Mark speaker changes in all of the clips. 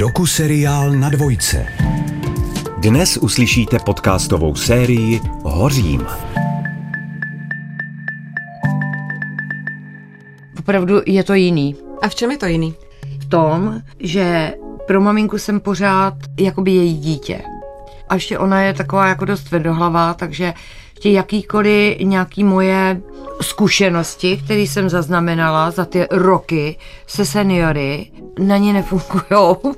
Speaker 1: Doku seriál na dvojce. Dnes uslyšíte podcastovou sérii Hořím.
Speaker 2: Opravdu je to jiný.
Speaker 3: A v čem je to jiný?
Speaker 2: V tom, že pro maminku jsem pořád jakoby její dítě. A ještě ona je taková jako dost tvrdohlavá, takže ještě jakýkoliv nějaký moje zkušenosti, které jsem zaznamenala za ty roky se seniory, na ně nefungují,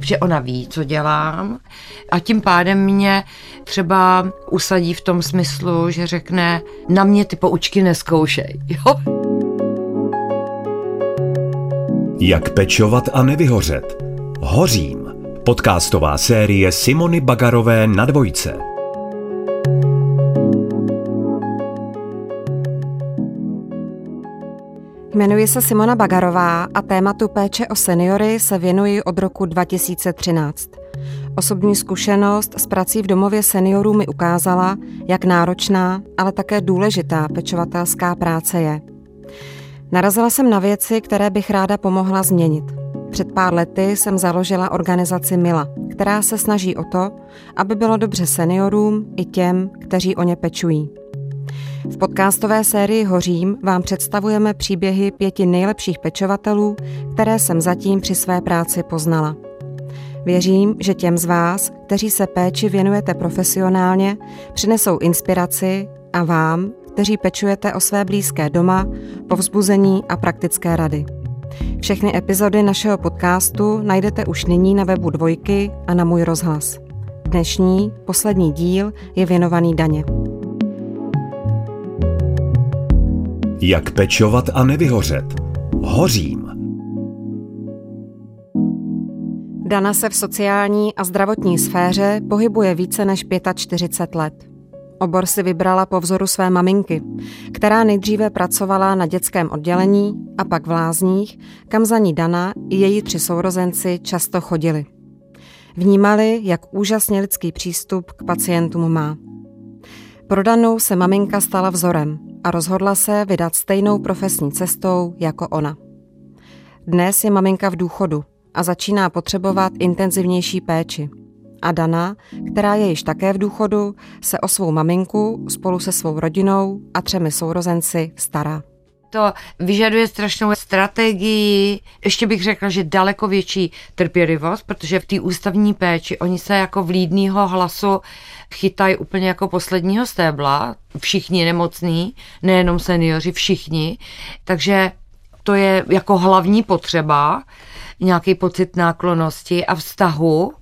Speaker 2: že ona ví, co dělám a tím pádem mě třeba usadí v tom smyslu, že řekne, na mě ty poučky neskoušej, jo?
Speaker 1: Jak pečovat a nevyhořet. Hořím. Podcastová série Simony Bagarové na dvojce.
Speaker 3: Jmenuji se Simona Bagarová a tématu péče o seniory se věnuji od roku 2013. Osobní zkušenost s prací v domově seniorů mi ukázala, jak náročná, ale také důležitá pečovatelská práce je. Narazila jsem na věci, které bych ráda pomohla změnit. Před pár lety jsem založila organizaci Mila, která se snaží o to, aby bylo dobře seniorům i těm, kteří o ně pečují. V podcastové sérii Hořím vám představujeme příběhy pěti nejlepších pečovatelů, které jsem zatím při své práci poznala. Věřím, že těm z vás, kteří se péči věnujete profesionálně, přinesou inspiraci a vám, kteří pečujete o své blízké doma, povzbuzení a praktické rady. Všechny epizody našeho podcastu najdete už nyní na webu Dvojky a na můj rozhlas. Dnešní, poslední díl je věnovaný daně.
Speaker 1: Jak pečovat a nevyhořet. Hořím.
Speaker 3: Dana se v sociální a zdravotní sféře pohybuje více než 45 let. Obor si vybrala po vzoru své maminky, která nejdříve pracovala na dětském oddělení a pak v lázních, kam za ní Dana i její tři sourozenci často chodili. Vnímali, jak úžasně lidský přístup k pacientům má. Pro Danu se maminka stala vzorem a rozhodla se vydat stejnou profesní cestou jako ona. Dnes je maminka v důchodu a začíná potřebovat intenzivnější péči. A Dana, která je již také v důchodu, se o svou maminku spolu se svou rodinou a třemi sourozenci stará.
Speaker 2: To vyžaduje strašnou strategii, ještě bych řekla, že daleko větší trpělivost, protože v té ústavní péči oni se jako vlídnýho hlasu chytají úplně jako posledního stébla, všichni nemocní, nejenom seniori, všichni, takže to je jako hlavní potřeba, nějaký pocit náklonosti a vztahu,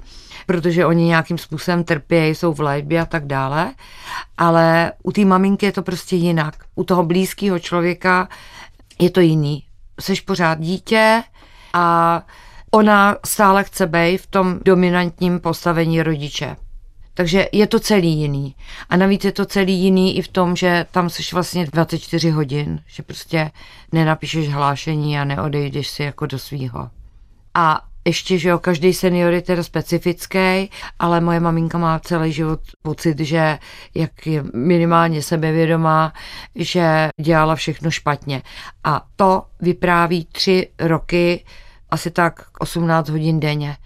Speaker 2: protože oni nějakým způsobem trpějí, jsou v léčbě a tak dále. Ale u té maminky je to prostě jinak. U toho blízkého člověka je to jiný. Seš pořád dítě a ona stále chce být v tom dominantním postavení rodiče. Takže je to celý jiný. A navíc je to celý jiný i v tom, že tam jsi vlastně 24 hodin, že prostě nenapíšeš hlášení a neodejdeš si jako do svýho. A ještě, že jo, každý senior je teda specifický, ale moje maminka má celý život pocit, že jak je minimálně sebevědomá, že dělala všechno špatně. A to vypráví tři roky, asi tak 18 hodin denně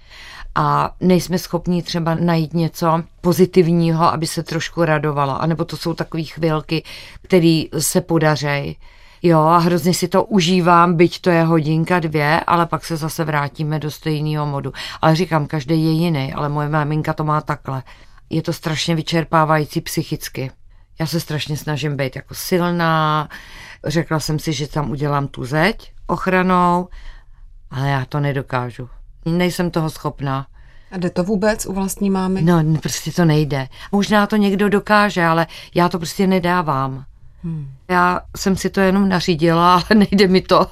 Speaker 2: a nejsme schopni třeba najít něco pozitivního, aby se trošku radovala. A nebo to jsou takové chvilky, které se podařejí. Jo, a hrozně si to užívám, byť to je hodinka, dvě, ale pak se zase vrátíme do stejného modu. Ale říkám, každý je jiný, ale moje maminka to má takhle. Je to strašně vyčerpávající psychicky. Já se strašně snažím být jako silná. Řekla jsem si, že tam udělám tu zeď ochranou, ale já to nedokážu. Nejsem toho schopná.
Speaker 3: A jde to vůbec u vlastní mámy?
Speaker 2: No, prostě to nejde. Možná to někdo dokáže, ale já to prostě nedávám. Hmm. Já jsem si to jenom nařídila, ale nejde mi to.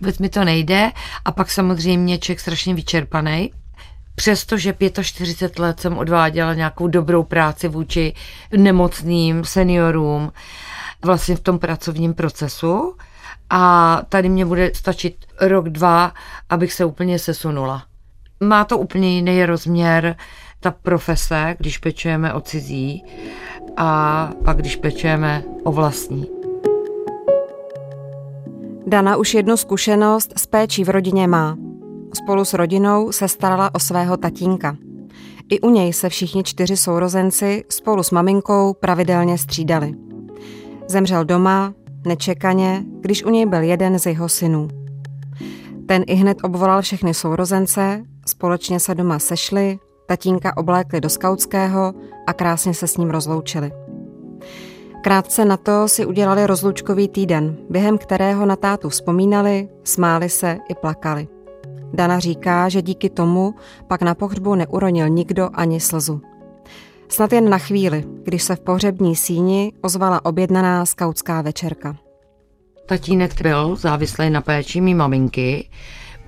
Speaker 2: Vůbec mi to nejde. A pak samozřejmě člověk strašně vyčerpaný. Přestože 45 let jsem odváděla nějakou dobrou práci vůči nemocným seniorům, vlastně v tom pracovním procesu. A tady mě bude stačit rok, dva, abych se úplně sesunula. Má to úplně jiný rozměr, ta profese, když pečujeme o cizí a pak když pečujeme o vlastní.
Speaker 3: Dana už jednu zkušenost s péčí v rodině má. spolu s rodinou se starala o svého tatínka. I u něj se všichni čtyři sourozenci spolu s maminkou pravidelně střídali. Zemřel doma, nečekaně, když u něj byl jeden z jeho synů. Ten i hned obvolal všechny sourozence, společně se doma sešli, tatínka oblékli do skautského a krásně se s ním rozloučili. Krátce na to si udělali rozlučkový týden, během kterého na tátu vzpomínali, smáli se i plakali. Dana říká, že díky tomu pak na pohřbu neuronil nikdo ani slzu. Snad jen na chvíli, když se v pohřební síni ozvala objednaná skautská večerka.
Speaker 2: Tatínek byl závislý na péči mý maminky,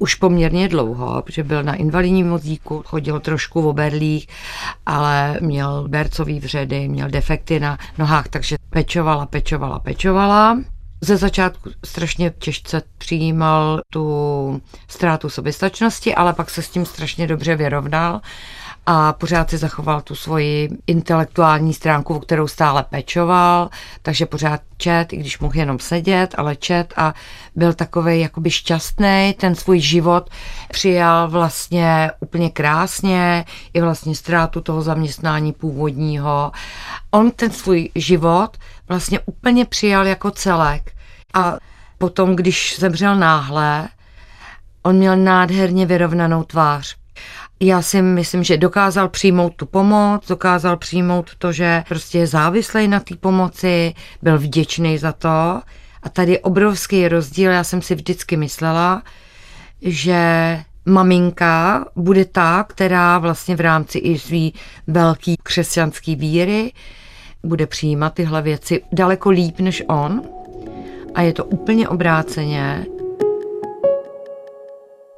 Speaker 2: už poměrně dlouho, protože byl na invalidním vozíku, chodil trošku v oberlích, ale měl bercový vředy, měl defekty na nohách, takže pečovala, pečovala, pečovala. Ze začátku strašně těžce přijímal tu ztrátu soběstačnosti, ale pak se s tím strašně dobře vyrovnal a pořád si zachoval tu svoji intelektuální stránku, o kterou stále pečoval, takže pořád čet, i když mohl jenom sedět, ale čet a byl takový jakoby šťastný, ten svůj život přijal vlastně úplně krásně, i vlastně ztrátu toho zaměstnání původního. On ten svůj život vlastně úplně přijal jako celek. A potom, když zemřel náhle, on měl nádherně vyrovnanou tvář já si myslím, že dokázal přijmout tu pomoc, dokázal přijmout to, že prostě je závislý na té pomoci, byl vděčný za to. A tady je obrovský rozdíl. Já jsem si vždycky myslela, že maminka bude ta, která vlastně v rámci i svý velký křesťanský víry bude přijímat tyhle věci daleko líp než on. A je to úplně obráceně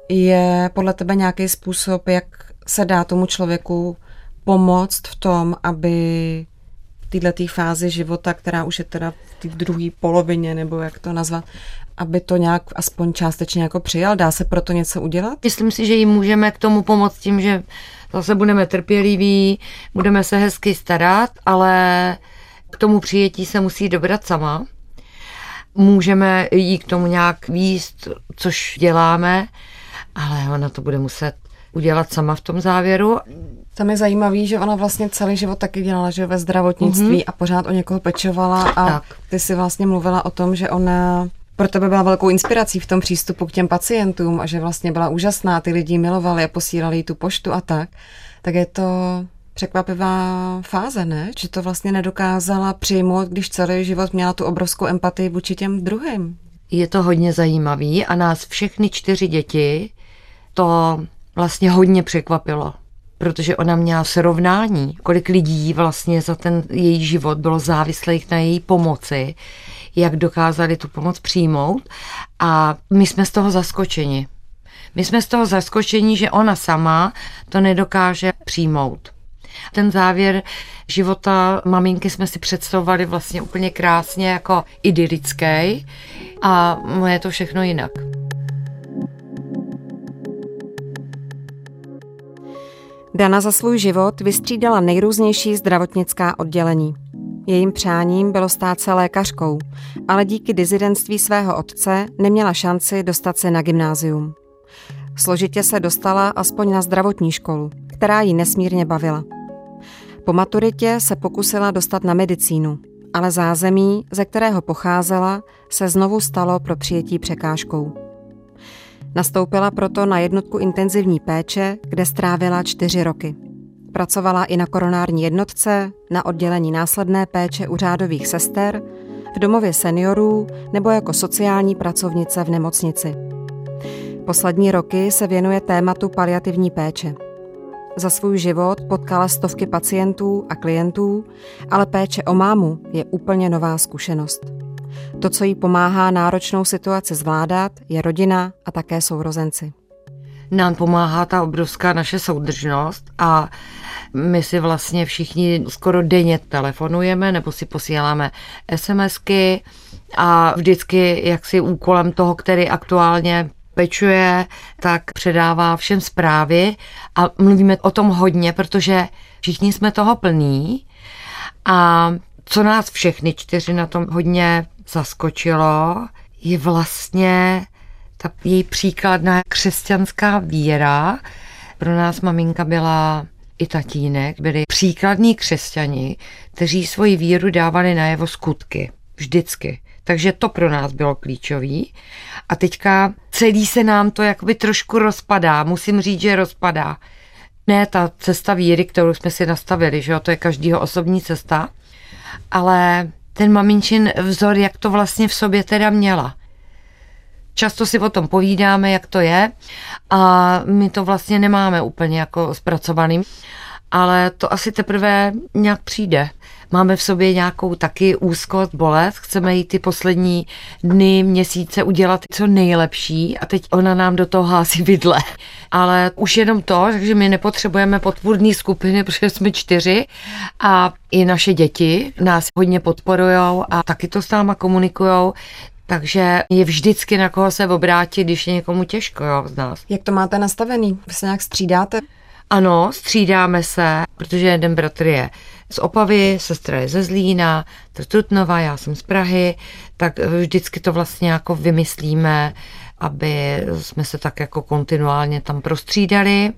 Speaker 3: je podle tebe nějaký způsob, jak se dá tomu člověku pomoct v tom, aby v této fázi života, která už je teda v té druhé polovině, nebo jak to nazvat, aby to nějak aspoň částečně jako přijal? Dá se proto něco udělat?
Speaker 2: Myslím si, že jim můžeme k tomu pomoct tím, že zase budeme trpěliví, budeme se hezky starat, ale k tomu přijetí se musí dobrat sama. Můžeme jí k tomu nějak výst, což děláme, ale ona to bude muset udělat sama v tom závěru.
Speaker 3: Tam je zajímavý, že ona vlastně celý život taky dělala, že ve zdravotnictví mm-hmm. a pořád o někoho pečovala a tak. ty si vlastně mluvila o tom, že ona pro tebe byla velkou inspirací v tom přístupu k těm pacientům a že vlastně byla úžasná, ty lidi milovali a posílali jí tu poštu a tak. Tak je to překvapivá fáze, ne? Že to vlastně nedokázala přijmout, když celý život měla tu obrovskou empatii vůči těm druhým.
Speaker 2: Je to hodně zajímavý a nás všechny čtyři děti to vlastně hodně překvapilo, protože ona měla srovnání, kolik lidí vlastně za ten její život bylo závislých na její pomoci, jak dokázali tu pomoc přijmout a my jsme z toho zaskočeni. My jsme z toho zaskočeni, že ona sama to nedokáže přijmout. Ten závěr života maminky jsme si představovali vlastně úplně krásně jako idylický a je to všechno jinak.
Speaker 3: Dana za svůj život vystřídala nejrůznější zdravotnická oddělení. Jejím přáním bylo stát se lékařkou, ale díky dizidentství svého otce neměla šanci dostat se na gymnázium. Složitě se dostala aspoň na zdravotní školu, která ji nesmírně bavila. Po maturitě se pokusila dostat na medicínu, ale zázemí, ze kterého pocházela, se znovu stalo pro přijetí překážkou. Nastoupila proto na jednotku intenzivní péče, kde strávila čtyři roky. Pracovala i na koronární jednotce, na oddělení následné péče u řádových sester, v domově seniorů nebo jako sociální pracovnice v nemocnici. Poslední roky se věnuje tématu paliativní péče. Za svůj život potkala stovky pacientů a klientů, ale péče o mámu je úplně nová zkušenost. To, co jí pomáhá náročnou situaci zvládat, je rodina a také sourozenci.
Speaker 2: Nám pomáhá ta obrovská naše soudržnost a my si vlastně všichni skoro denně telefonujeme nebo si posíláme SMSky a vždycky jaksi úkolem toho, který aktuálně pečuje, tak předává všem zprávy a mluvíme o tom hodně, protože všichni jsme toho plní a co nás všechny čtyři na tom hodně zaskočilo, je vlastně Ta její příkladná křesťanská víra, pro nás maminka byla i tatínek, byli příkladní křesťani, kteří svoji víru dávali najevo skutky. Vždycky. Takže to pro nás bylo klíčový. A teďka celý se nám to jakoby trošku rozpadá. Musím říct, že rozpadá. Ne ta cesta víry, kterou jsme si nastavili, že jo, to je každýho osobní cesta, ale ten maminčin vzor, jak to vlastně v sobě teda měla. Často si o tom povídáme, jak to je a my to vlastně nemáme úplně jako zpracovaný, ale to asi teprve nějak přijde. Máme v sobě nějakou taky úzkost, bolest, chceme jí ty poslední dny, měsíce udělat co nejlepší a teď ona nám do toho hází vidle. Ale už jenom to, že my nepotřebujeme podpůrné skupiny, protože jsme čtyři a i naše děti nás hodně podporují a taky to s náma komunikují, takže je vždycky na koho se obrátit, když je někomu těžko jo, z nás.
Speaker 3: Jak to máte nastavený? Vy se nějak střídáte?
Speaker 2: Ano, střídáme se, protože jeden bratr je z Opavy, sestra je ze Zlína, to je Trutnova, já jsem z Prahy, tak vždycky to vlastně jako vymyslíme, aby jsme se tak jako kontinuálně tam prostřídali.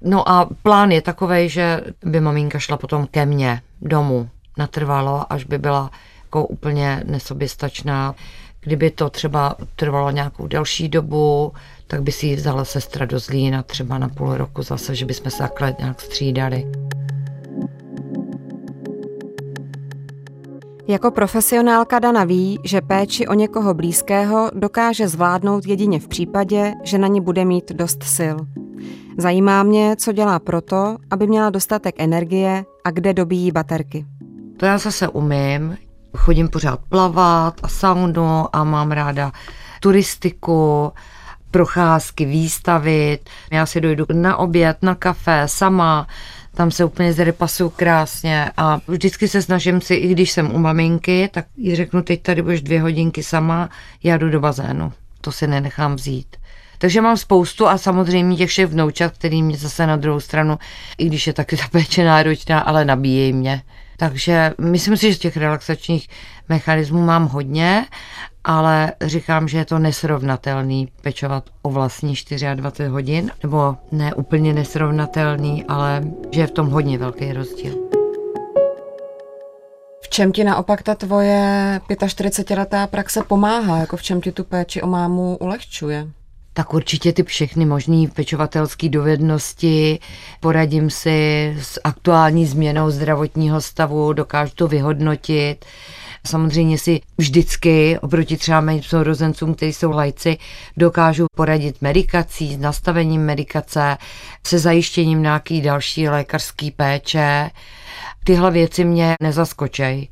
Speaker 2: No a plán je takový, že by maminka šla potom ke mně domů natrvalo, až by byla jako úplně nesoběstačná. Kdyby to třeba trvalo nějakou delší dobu, tak by si ji vzala sestra do Zlína třeba na půl roku zase, že bychom se takhle nějak střídali.
Speaker 3: Jako profesionálka Dana ví, že péči o někoho blízkého dokáže zvládnout jedině v případě, že na ní bude mít dost sil. Zajímá mě, co dělá proto, aby měla dostatek energie a kde dobíjí baterky.
Speaker 2: To já zase umím. Chodím pořád plavat a saunu a mám ráda turistiku, procházky, výstavy. Já si dojdu na oběd, na kafe, sama, tam se úplně zrepasuju krásně a vždycky se snažím si, i když jsem u maminky, tak jí řeknu, teď tady budeš dvě hodinky sama, já jdu do bazénu. To si nenechám vzít. Takže mám spoustu a samozřejmě těch všech vnoučat, který mě zase na druhou stranu, i když je taky ta péče náročná, ale nabíjejí mě. Takže myslím si, že těch relaxačních mechanismů mám hodně, ale říkám, že je to nesrovnatelný pečovat o vlastní 24 hodin, nebo ne úplně nesrovnatelný, ale že je v tom hodně velký rozdíl.
Speaker 3: V čem ti naopak ta tvoje 45-letá praxe pomáhá? Jako v čem ti tu péči o mámu ulehčuje?
Speaker 2: tak určitě ty všechny možné pečovatelské dovednosti, poradím si s aktuální změnou zdravotního stavu, dokážu to vyhodnotit. Samozřejmě si vždycky oproti třeba mým sourozencům, kteří jsou lajci, dokážu poradit medikací, s nastavením medikace, se zajištěním nějaký další lékařské péče. Tyhle věci mě nezaskočej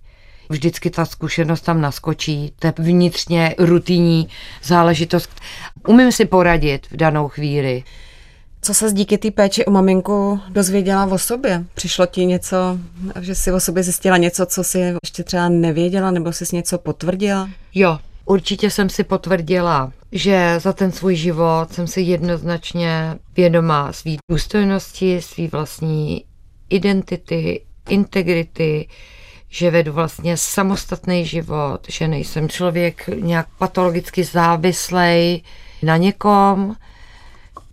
Speaker 2: vždycky ta zkušenost tam naskočí. To je vnitřně rutinní záležitost. Umím si poradit v danou chvíli.
Speaker 3: Co se díky té péči o maminku dozvěděla o sobě? Přišlo ti něco, že si o sobě zjistila něco, co si ještě třeba nevěděla, nebo jsi něco potvrdila?
Speaker 2: Jo, určitě jsem si potvrdila, že za ten svůj život jsem si jednoznačně vědomá svý důstojnosti, svý vlastní identity, integrity, že vedu vlastně samostatný život, že nejsem člověk nějak patologicky závislej na někom,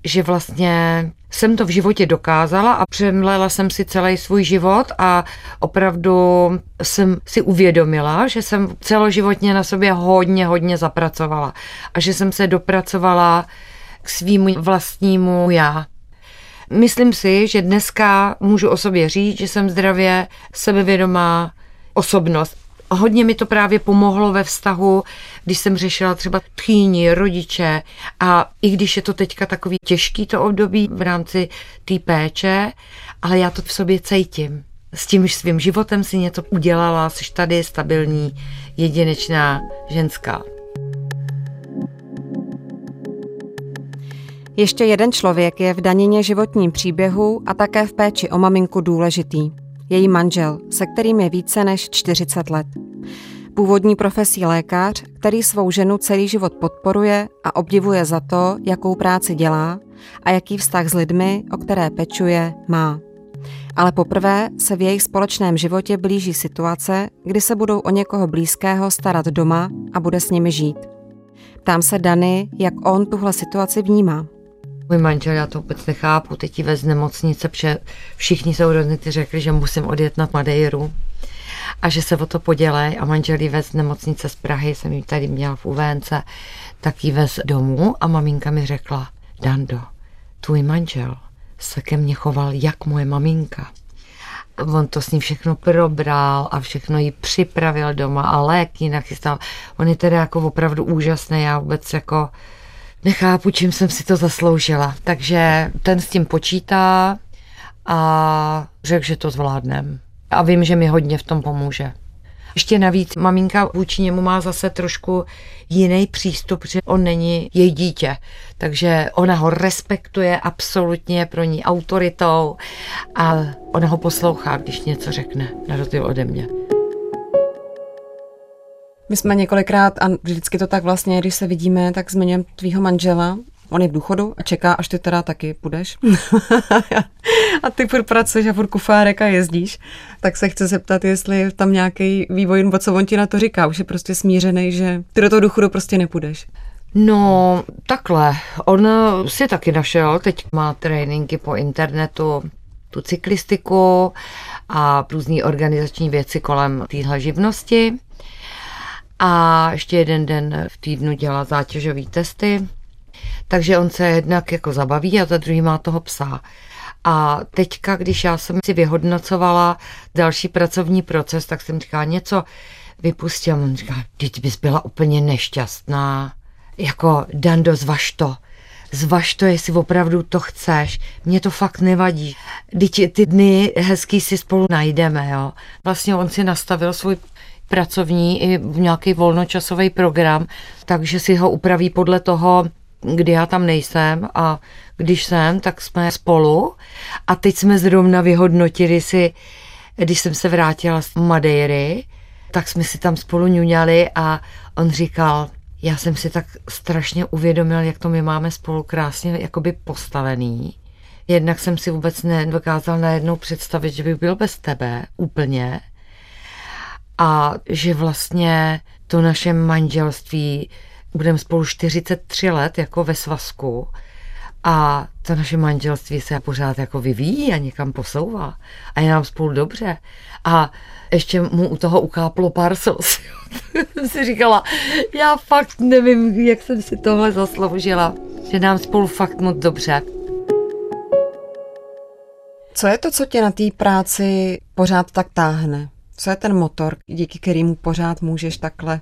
Speaker 2: že vlastně jsem to v životě dokázala a přemlela jsem si celý svůj život a opravdu jsem si uvědomila, že jsem celoživotně na sobě hodně, hodně zapracovala a že jsem se dopracovala k svýmu vlastnímu já. Myslím si, že dneska můžu o sobě říct, že jsem zdravě sebevědomá, osobnost. Hodně mi to právě pomohlo ve vztahu, když jsem řešila třeba tchýni, rodiče a i když je to teďka takový těžký to období v rámci té péče, ale já to v sobě cítím. S tím svým životem si něco udělala, jsi tady stabilní, jedinečná ženská.
Speaker 3: Ještě jeden člověk je v danině životním příběhu a také v péči o maminku důležitý její manžel, se kterým je více než 40 let. Původní profesí lékař, který svou ženu celý život podporuje a obdivuje za to, jakou práci dělá a jaký vztah s lidmi, o které pečuje, má. Ale poprvé se v jejich společném životě blíží situace, kdy se budou o někoho blízkého starat doma a bude s nimi žít. Ptám se Dany, jak on tuhle situaci vnímá.
Speaker 2: Můj manžel, já to vůbec nechápu, teď ve z nemocnice, protože všichni sourozenci řekli, že musím odjet na Madeiru a že se o to podělej a manžel jí vez nemocnice z Prahy, jsem ji tady měla v UVNC, tak ji vez domů a maminka mi řekla, Dando, tvůj manžel se ke mně choval jak moje maminka. On to s ní všechno probral a všechno jí připravil doma a léky nachystal. On je teda jako opravdu úžasný, já vůbec jako nechápu, čím jsem si to zasloužila. Takže ten s tím počítá a řekl, že to zvládnem. A vím, že mi hodně v tom pomůže. Ještě navíc maminka vůči němu má zase trošku jiný přístup, že on není její dítě. Takže ona ho respektuje absolutně pro ní autoritou a ona ho poslouchá, když něco řekne, na rozdíl ode mě.
Speaker 3: My jsme několikrát, a vždycky to tak vlastně, když se vidíme, tak zmiňujeme tvýho manžela. On je v důchodu a čeká, až ty teda taky půjdeš. a ty furt pracuješ a furt kufárek a jezdíš. Tak se chci zeptat, jestli tam nějaký vývoj, nebo co on ti na to říká. Už je prostě smířený, že ty do toho důchodu prostě nepůjdeš.
Speaker 2: No, takhle. On si taky našel, teď má tréninky po internetu, tu cyklistiku a různé organizační věci kolem téhle živnosti a ještě jeden den v týdnu dělá zátěžové testy, takže on se jednak jako zabaví a za druhý má toho psa. A teďka, když já jsem si vyhodnocovala další pracovní proces, tak jsem říkala něco, vypustil. On říká, teď bys byla úplně nešťastná. Jako, Dando, zvaž to. Zvaž to, jestli opravdu to chceš. Mně to fakt nevadí. Teď ty dny hezký si spolu najdeme, jo. Vlastně on si nastavil svůj pracovní i nějaký volnočasový program, takže si ho upraví podle toho, kdy já tam nejsem a když jsem, tak jsme spolu a teď jsme zrovna vyhodnotili si, když jsem se vrátila z Madeiry, tak jsme si tam spolu ňuňali a on říkal, já jsem si tak strašně uvědomil, jak to my máme spolu krásně jakoby postavený. Jednak jsem si vůbec nedokázal najednou představit, že by byl bez tebe úplně a že vlastně to naše manželství, budeme spolu 43 let jako ve svazku a to naše manželství se pořád jako vyvíjí a někam posouvá a je nám spolu dobře. A ještě mu u toho ukáplo pár slz. si říkala, já fakt nevím, jak jsem si tohle zasloužila, že nám spolu fakt moc dobře.
Speaker 3: Co je to, co tě na té práci pořád tak táhne? Co je ten motor, díky kterému pořád můžeš takhle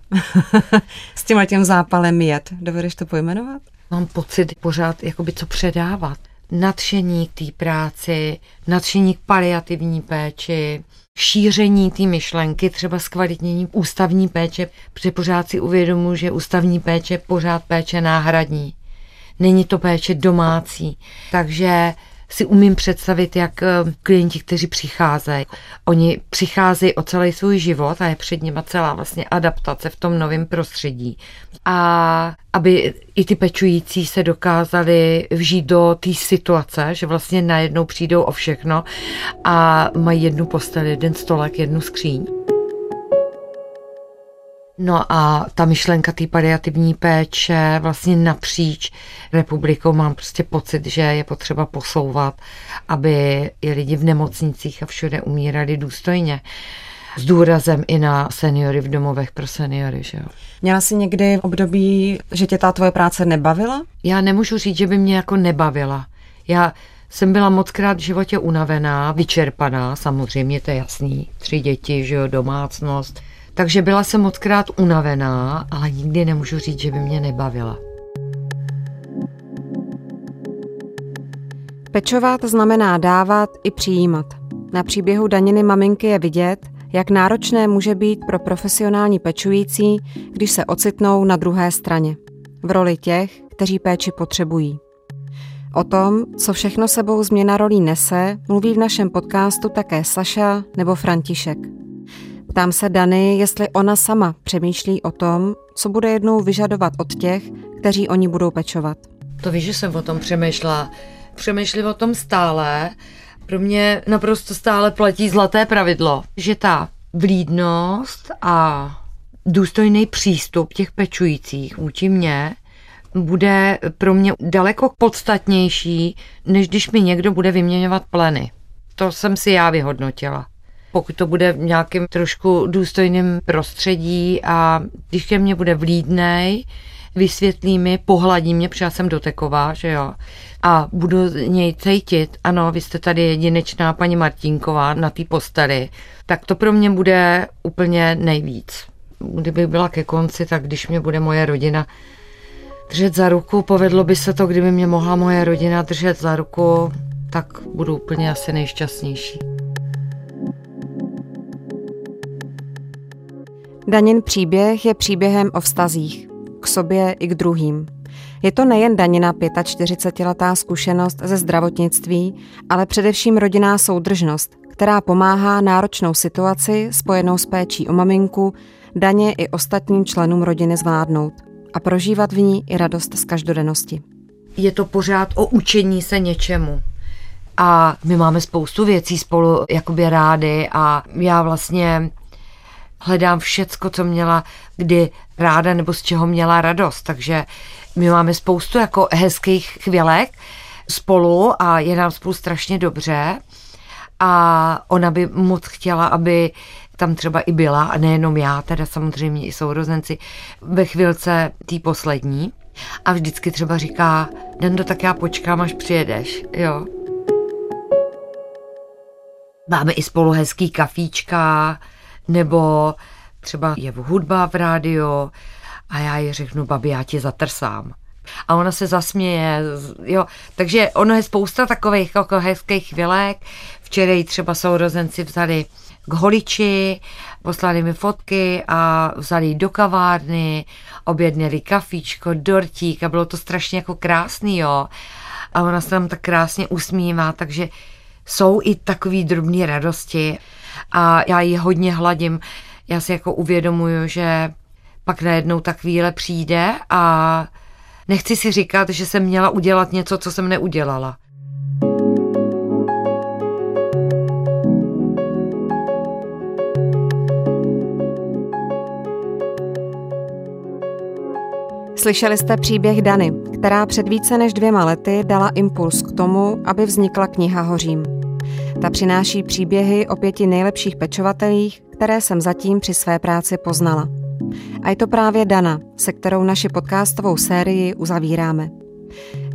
Speaker 3: s tím těm zápalem jet? Dovedeš to pojmenovat?
Speaker 2: Mám pocit pořád jakoby co předávat. Nadšení k té práci, nadšení k paliativní péči, šíření té myšlenky, třeba zkvalitnění ústavní péče, protože pořád si uvědomuji, že ústavní péče pořád péče náhradní. Není to péče domácí. Takže si umím představit, jak eh, klienti, kteří přicházejí, oni přicházejí o celý svůj život a je před nimi celá vlastně adaptace v tom novém prostředí. A aby i ty pečující se dokázali vžít do té situace, že vlastně najednou přijdou o všechno a mají jednu postel, jeden stolek, jednu skříň. No a ta myšlenka té paliativní péče vlastně napříč republikou mám prostě pocit, že je potřeba posouvat, aby i lidi v nemocnicích a všude umírali důstojně. S důrazem i na seniory v domovech pro seniory. Že jo.
Speaker 3: Měla jsi někdy období, že tě ta tvoje práce nebavila?
Speaker 2: Já nemůžu říct, že by mě jako nebavila. Já jsem byla moc krát v životě unavená, vyčerpaná, samozřejmě to je jasný. Tři děti, že jo, domácnost takže byla jsem mockrát unavená, ale nikdy nemůžu říct, že by mě nebavila.
Speaker 3: Pečovat znamená dávat i přijímat. Na příběhu Daniny maminky je vidět, jak náročné může být pro profesionální pečující, když se ocitnou na druhé straně, v roli těch, kteří péči potřebují. O tom, co všechno sebou změna rolí nese, mluví v našem podcastu také Saša nebo František. Ptám se Dany, jestli ona sama přemýšlí o tom, co bude jednou vyžadovat od těch, kteří o ní budou pečovat.
Speaker 2: To víš, že jsem o tom přemýšlela. Přemýšlím o tom stále. Pro mě naprosto stále platí zlaté pravidlo, že ta vlídnost a důstojný přístup těch pečujících vůči mně bude pro mě daleko podstatnější, než když mi někdo bude vyměňovat pleny. To jsem si já vyhodnotila. Pokud to bude v nějakém trošku důstojném prostředí a když ke mně bude vlídnej, vysvětlí mi, pohladí mě, protože já jsem doteková, že jo, a budu něj cítit, ano, vy jste tady jedinečná paní Martinková na té posteli, tak to pro mě bude úplně nejvíc. Kdybych byla ke konci, tak když mě bude moje rodina držet za ruku, povedlo by se to, kdyby mě mohla moje rodina držet za ruku, tak budu úplně asi nejšťastnější.
Speaker 3: Danin příběh je příběhem o vztazích k sobě i k druhým. Je to nejen Danina 45-letá zkušenost ze zdravotnictví, ale především rodinná soudržnost, která pomáhá náročnou situaci spojenou s péčí o maminku Daně i ostatním členům rodiny zvládnout a prožívat v ní i radost z každodennosti.
Speaker 2: Je to pořád o učení se něčemu. A my máme spoustu věcí spolu jakoby rády a já vlastně hledám všecko, co měla kdy ráda nebo z čeho měla radost. Takže my máme spoustu jako hezkých chvělek spolu a je nám spolu strašně dobře. A ona by moc chtěla, aby tam třeba i byla, a nejenom já, teda samozřejmě i sourozenci, ve chvilce tý poslední. A vždycky třeba říká, Dendo, tak já počkám, až přijedeš, jo. Máme i spolu hezký kafíčka, nebo třeba je hudba v rádiu a já ji řeknu, babi, já ti zatrsám. A ona se zasměje, jo. Takže ono je spousta takových jako hezkých chvilek. Včera jí třeba sourozenci vzali k holiči, poslali mi fotky a vzali do kavárny, objednali kafíčko, dortík a bylo to strašně jako krásný, jo. A ona se tam tak krásně usmívá, takže jsou i takové drobné radosti a já ji hodně hladím. Já si jako uvědomuju, že pak najednou ta chvíle přijde a nechci si říkat, že jsem měla udělat něco, co jsem neudělala.
Speaker 3: Slyšeli jste příběh Dany, která před více než dvěma lety dala impuls k tomu, aby vznikla kniha Hořím. Ta přináší příběhy o pěti nejlepších pečovatelích, které jsem zatím při své práci poznala. A je to právě Dana, se kterou naši podcastovou sérii uzavíráme.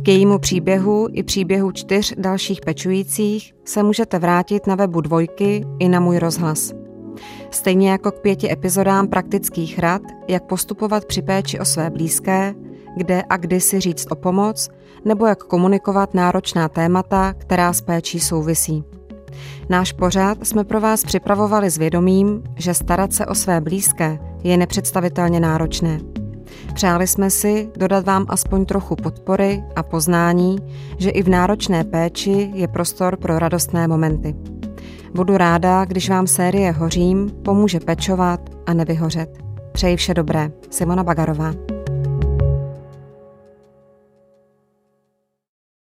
Speaker 3: K jejímu příběhu i příběhu čtyř dalších pečujících se můžete vrátit na webu Dvojky i na můj rozhlas. Stejně jako k pěti epizodám praktických rad, jak postupovat při péči o své blízké, kde a kdy si říct o pomoc, nebo jak komunikovat náročná témata, která s péčí souvisí. Náš pořád jsme pro vás připravovali s vědomím, že starat se o své blízké je nepředstavitelně náročné. Přáli jsme si dodat vám aspoň trochu podpory a poznání, že i v náročné péči je prostor pro radostné momenty. Budu ráda, když vám série Hořím pomůže pečovat a nevyhořet. Přeji vše dobré. Simona Bagarová.